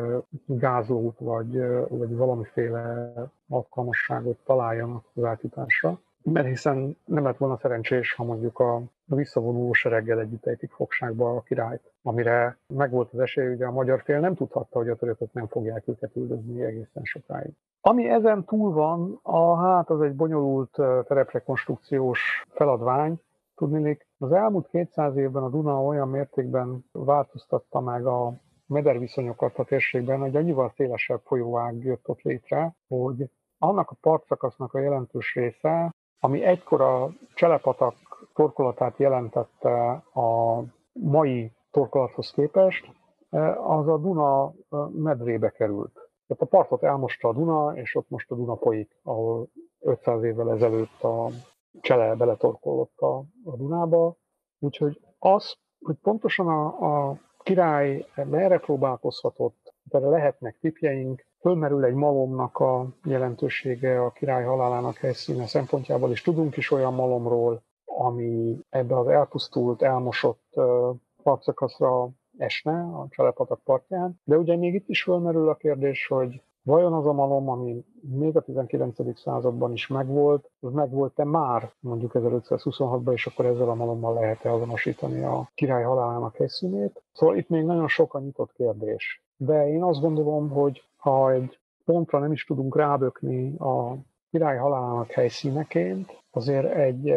gázlót vagy, vagy valamiféle alkalmasságot találjanak az átjutásra. Mert hiszen nem lett volna szerencsés, ha mondjuk a visszavonuló sereggel együtt ejtik fogságba a királyt, amire megvolt az esély, ugye a magyar fél nem tudhatta, hogy a törökök nem fogják őket üldözni egészen sokáig. Ami ezen túl van, a, hát az egy bonyolult tereprekonstrukciós feladvány, Tudnélik, az elmúlt 200 évben a Duna olyan mértékben változtatta meg a mederviszonyokat a térségben, hogy annyival szélesebb folyóág jött ott létre, hogy annak a partszakasznak a jelentős része, ami egykor a Cselepatak torkolatát jelentette a mai torkolathoz képest, az a Duna medrébe került. Tehát a partot elmosta a Duna, és ott most a Duna folyik, ahol 500 évvel ezelőtt a csele beletorkolott a, a Dunába, úgyhogy az, hogy pontosan a, a király merre próbálkozhatott, erre lehetnek tipjeink, fölmerül egy malomnak a jelentősége a király halálának helyszíne szempontjából, és tudunk is olyan malomról, ami ebbe az elpusztult, elmosott partszakaszra esne a Cselepatak partján. De ugye még itt is fölmerül a kérdés, hogy Vajon az a malom, ami még a 19. században is megvolt, az megvolt-e már mondjuk 1526-ban, és akkor ezzel a malommal lehet-e azonosítani a király halálának helyszínét? Szóval itt még nagyon sok a nyitott kérdés. De én azt gondolom, hogy ha egy pontra nem is tudunk rábökni a király halálának helyszíneként, azért egy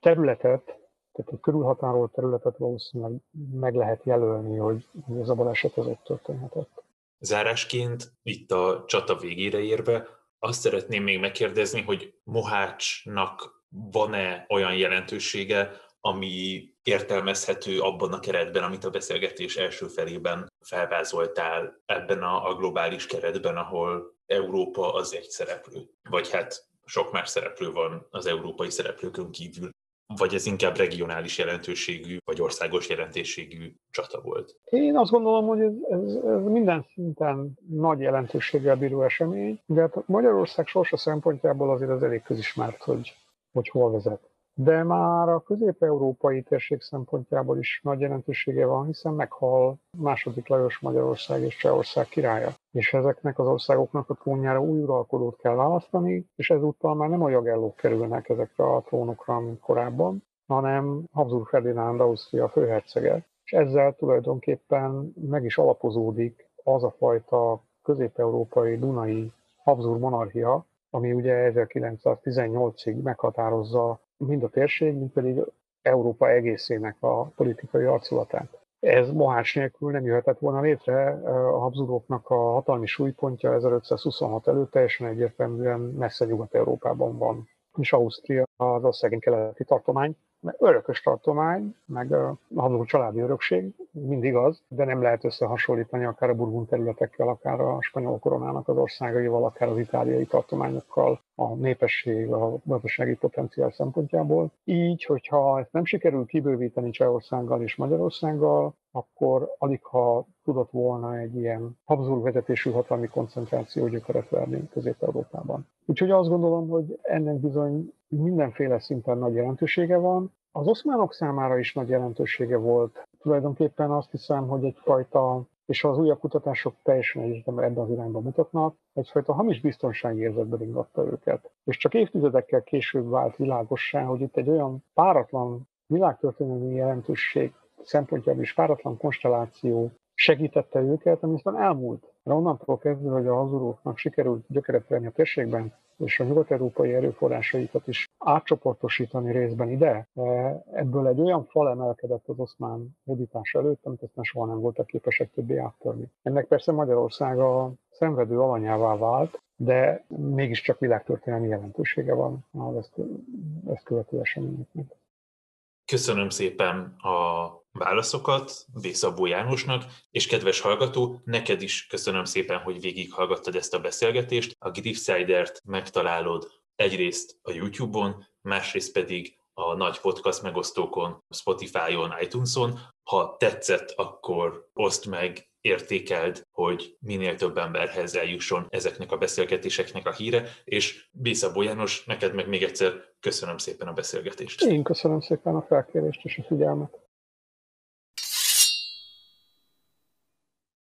területet, tehát egy körülhatárolt területet valószínűleg meg lehet jelölni, hogy ez a baleset az ott történhetett. Zárásként, itt a csata végére érve, azt szeretném még megkérdezni, hogy Mohácsnak van-e olyan jelentősége, ami értelmezhető abban a keretben, amit a beszélgetés első felében felvázoltál ebben a, a globális keretben, ahol Európa az egy szereplő, vagy hát sok más szereplő van az európai szereplőkön kívül vagy ez inkább regionális jelentőségű, vagy országos jelentőségű csata volt? Én azt gondolom, hogy ez, ez, ez minden szinten nagy jelentőséggel bíró esemény, de hát Magyarország sorsa szempontjából azért az elég közismert, hogy, hogy hol vezet de már a közép-európai térség szempontjából is nagy jelentősége van, hiszen meghal második Lajos Magyarország és Csehország királya. És ezeknek az országoknak a trónjára új uralkodót kell választani, és ezúttal már nem a jagellók kerülnek ezekre a trónokra, mint korábban, hanem Habsburg Ferdinánd Ausztria főhercege. És ezzel tulajdonképpen meg is alapozódik az a fajta közép-európai Dunai Habsburg monarchia, ami ugye 1918-ig meghatározza mind a térség, mind pedig Európa egészének a politikai arculatát. Ez Mohács nélkül nem jöhetett volna létre. A Habsburgoknak a hatalmi súlypontja 1526 előtt teljesen egyértelműen messze Nyugat-Európában van. És Ausztria az a szegény keleti tartomány, örökös tartomány, meg a Habsburg családi örökség, mindig az, de nem lehet összehasonlítani akár a Burgund területekkel, akár a spanyol koronának az országaival, akár az itáliai tartományokkal, a népesség, a gazdasági potenciál szempontjából. Így, hogyha ezt nem sikerül kibővíteni Csehországgal és Magyarországgal, akkor alig ha tudott volna egy ilyen Habsburg vezetésű hatalmi koncentráció gyökeret verni Közép-Európában. Úgyhogy azt gondolom, hogy ennek bizony mindenféle szinten nagy jelentősége van. Az oszmánok számára is nagy jelentősége volt. Tulajdonképpen azt hiszem, hogy egyfajta, és az újabb kutatások teljesen egyetemben ebben az irányba mutatnak, egyfajta hamis biztonsági érzetbe ringatta őket. És csak évtizedekkel később vált világossá, hogy itt egy olyan páratlan világtörténelmi jelentőség szempontjából is páratlan konstelláció segítette őket, ami aztán elmúlt. De onnantól kezdve, hogy a hazuroknak sikerült gyökeret venni a térségben, és a nyugat-európai erőforrásaikat is átcsoportosítani részben ide, ebből egy olyan fal emelkedett az oszmán hódítás előtt, amit aztán soha nem voltak képesek többé áttörni. Ennek persze Magyarország a szenvedő alanyává vált, de mégiscsak világtörténelmi jelentősége van az ezt, ezt követő eseményeknek. Köszönöm szépen a válaszokat Bészabó Jánosnak, és kedves hallgató, neked is köszönöm szépen, hogy végighallgattad ezt a beszélgetést. A Griffsider-t megtalálod egyrészt a YouTube-on, másrészt pedig a nagy podcast megosztókon, Spotify-on, iTunes-on. Ha tetszett, akkor oszd meg, értékeld, hogy minél több emberhez eljusson ezeknek a beszélgetéseknek a híre, és Bészabó János, neked meg még egyszer köszönöm szépen a beszélgetést. Én köszönöm szépen a felkérést és a figyelmet.